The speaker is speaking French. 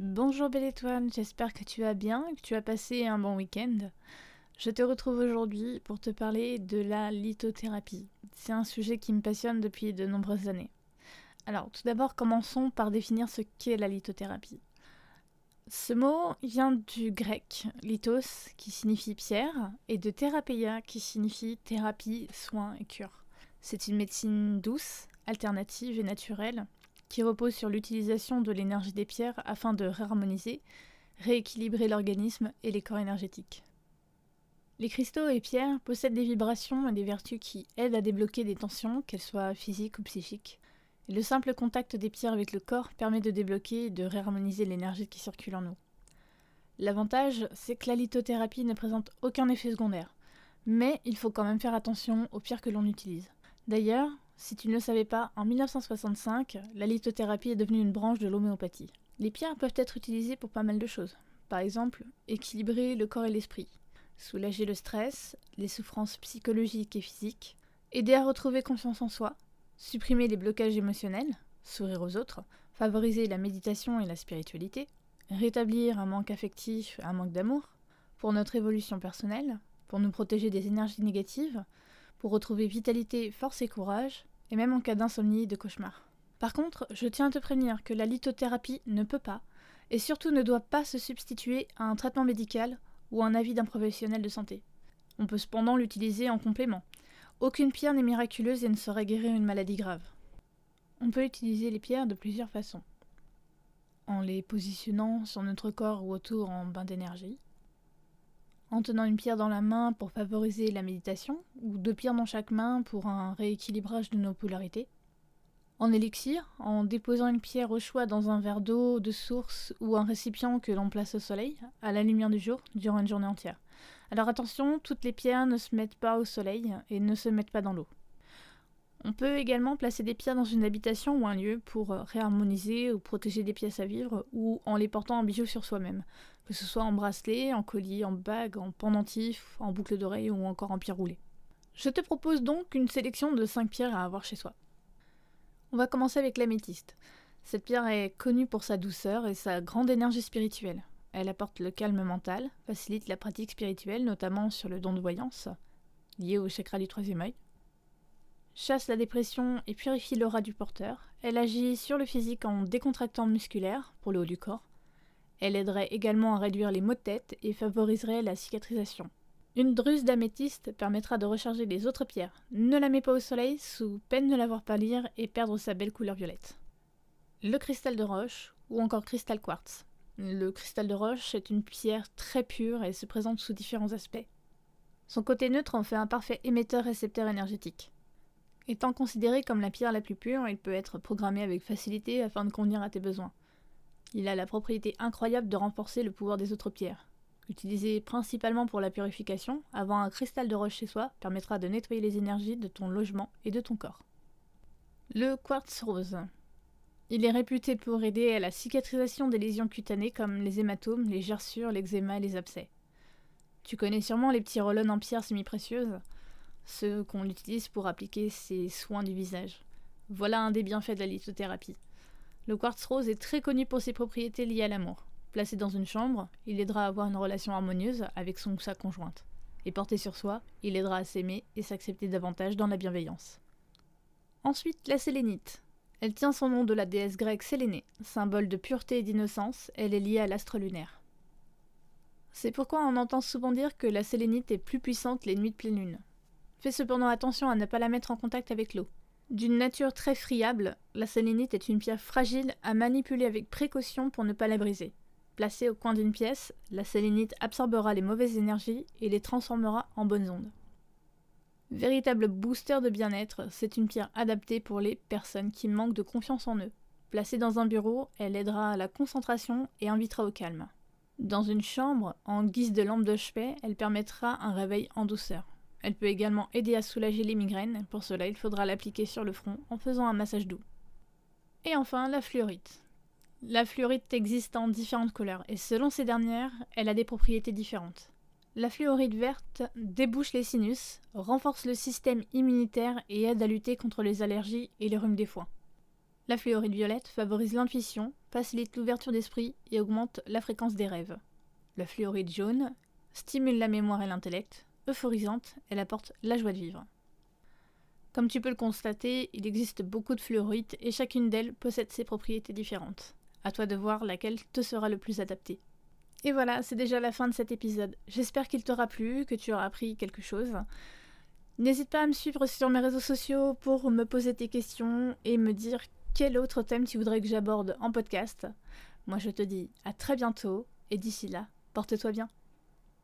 Bonjour belle étoile, j'espère que tu vas bien que tu as passé un bon week-end. Je te retrouve aujourd'hui pour te parler de la lithothérapie. C'est un sujet qui me passionne depuis de nombreuses années. Alors tout d'abord commençons par définir ce qu'est la lithothérapie. Ce mot vient du grec lithos qui signifie pierre et de thérapeia qui signifie thérapie, soin et cure. C'est une médecine douce, alternative et naturelle qui repose sur l'utilisation de l'énergie des pierres afin de réharmoniser, rééquilibrer l'organisme et les corps énergétiques. Les cristaux et pierres possèdent des vibrations et des vertus qui aident à débloquer des tensions, qu'elles soient physiques ou psychiques. Le simple contact des pierres avec le corps permet de débloquer et de réharmoniser l'énergie qui circule en nous. L'avantage, c'est que la lithothérapie ne présente aucun effet secondaire, mais il faut quand même faire attention aux pierres que l'on utilise. D'ailleurs, si tu ne le savais pas, en 1965, la lithothérapie est devenue une branche de l'homéopathie. Les pierres peuvent être utilisées pour pas mal de choses. Par exemple, équilibrer le corps et l'esprit, soulager le stress, les souffrances psychologiques et physiques, aider à retrouver confiance en soi, supprimer les blocages émotionnels, sourire aux autres, favoriser la méditation et la spiritualité, rétablir un manque affectif, un manque d'amour, pour notre évolution personnelle, pour nous protéger des énergies négatives, pour retrouver vitalité, force et courage, et même en cas d'insomnie et de cauchemar. Par contre, je tiens à te prévenir que la lithothérapie ne peut pas, et surtout ne doit pas se substituer à un traitement médical ou à un avis d'un professionnel de santé. On peut cependant l'utiliser en complément. Aucune pierre n'est miraculeuse et ne saurait guérir une maladie grave. On peut utiliser les pierres de plusieurs façons. En les positionnant sur notre corps ou autour en bain d'énergie, en tenant une pierre dans la main pour favoriser la méditation, ou deux pierres dans chaque main pour un rééquilibrage de nos polarités. En élixir, en déposant une pierre au choix dans un verre d'eau de source ou un récipient que l'on place au soleil, à la lumière du jour, durant une journée entière. Alors attention, toutes les pierres ne se mettent pas au soleil et ne se mettent pas dans l'eau. On peut également placer des pierres dans une habitation ou un lieu pour réharmoniser ou protéger des pièces à vivre ou en les portant en bijoux sur soi-même, que ce soit en bracelet, en collier, en bague, en pendentif, en boucle d'oreille ou encore en pierre roulée. Je te propose donc une sélection de 5 pierres à avoir chez soi. On va commencer avec l'améthyste. Cette pierre est connue pour sa douceur et sa grande énergie spirituelle. Elle apporte le calme mental, facilite la pratique spirituelle, notamment sur le don de voyance, lié au chakra du troisième œil. Chasse la dépression et purifie l'aura du porteur. Elle agit sur le physique en décontractant musculaire, pour le haut du corps, elle aiderait également à réduire les maux de tête et favoriserait la cicatrisation. Une druse d'améthyste permettra de recharger les autres pierres. Ne la mets pas au soleil sous peine de la voir pâlir et perdre sa belle couleur violette. Le cristal de roche ou encore cristal quartz. Le cristal de roche est une pierre très pure et se présente sous différents aspects. Son côté neutre en fait un parfait émetteur-récepteur énergétique. Étant considéré comme la pierre la plus pure, il peut être programmé avec facilité afin de convenir à tes besoins. Il a la propriété incroyable de renforcer le pouvoir des autres pierres. Utilisé principalement pour la purification, avoir un cristal de roche chez soi permettra de nettoyer les énergies de ton logement et de ton corps. Le quartz rose. Il est réputé pour aider à la cicatrisation des lésions cutanées comme les hématomes, les gerçures, l'eczéma et les abcès. Tu connais sûrement les petits rollons en pierre semi-précieuse, ceux qu'on utilise pour appliquer ses soins du visage. Voilà un des bienfaits de la lithothérapie. Le quartz rose est très connu pour ses propriétés liées à l'amour. Placé dans une chambre, il aidera à avoir une relation harmonieuse avec son ou sa conjointe. Et porté sur soi, il aidera à s'aimer et s'accepter davantage dans la bienveillance. Ensuite, la sélénite. Elle tient son nom de la déesse grecque Sélénée, symbole de pureté et d'innocence, elle est liée à l'astre lunaire. C'est pourquoi on entend souvent dire que la sélénite est plus puissante les nuits de pleine lune. Fais cependant attention à ne pas la mettre en contact avec l'eau. D'une nature très friable, la sélénite est une pierre fragile à manipuler avec précaution pour ne pas la briser. Placée au coin d'une pièce, la sélénite absorbera les mauvaises énergies et les transformera en bonnes ondes. Véritable booster de bien-être, c'est une pierre adaptée pour les personnes qui manquent de confiance en eux. Placée dans un bureau, elle aidera à la concentration et invitera au calme. Dans une chambre, en guise de lampe de chevet, elle permettra un réveil en douceur. Elle peut également aider à soulager les migraines, pour cela il faudra l'appliquer sur le front en faisant un massage doux. Et enfin, la fluorite. La fluorite existe en différentes couleurs, et selon ces dernières, elle a des propriétés différentes. La fluorite verte débouche les sinus, renforce le système immunitaire et aide à lutter contre les allergies et les rhumes des foins. La fluorite violette favorise l'intuition, facilite l'ouverture d'esprit et augmente la fréquence des rêves. La fluorite jaune stimule la mémoire et l'intellect, euphorisante, elle apporte la joie de vivre. Comme tu peux le constater, il existe beaucoup de fluorites et chacune d'elles possède ses propriétés différentes. À toi de voir laquelle te sera le plus adaptée. Et voilà, c'est déjà la fin de cet épisode. J'espère qu'il t'aura plu, que tu auras appris quelque chose. N'hésite pas à me suivre sur mes réseaux sociaux pour me poser tes questions et me dire quel autre thème tu voudrais que j'aborde en podcast. Moi je te dis à très bientôt et d'ici là, porte-toi bien.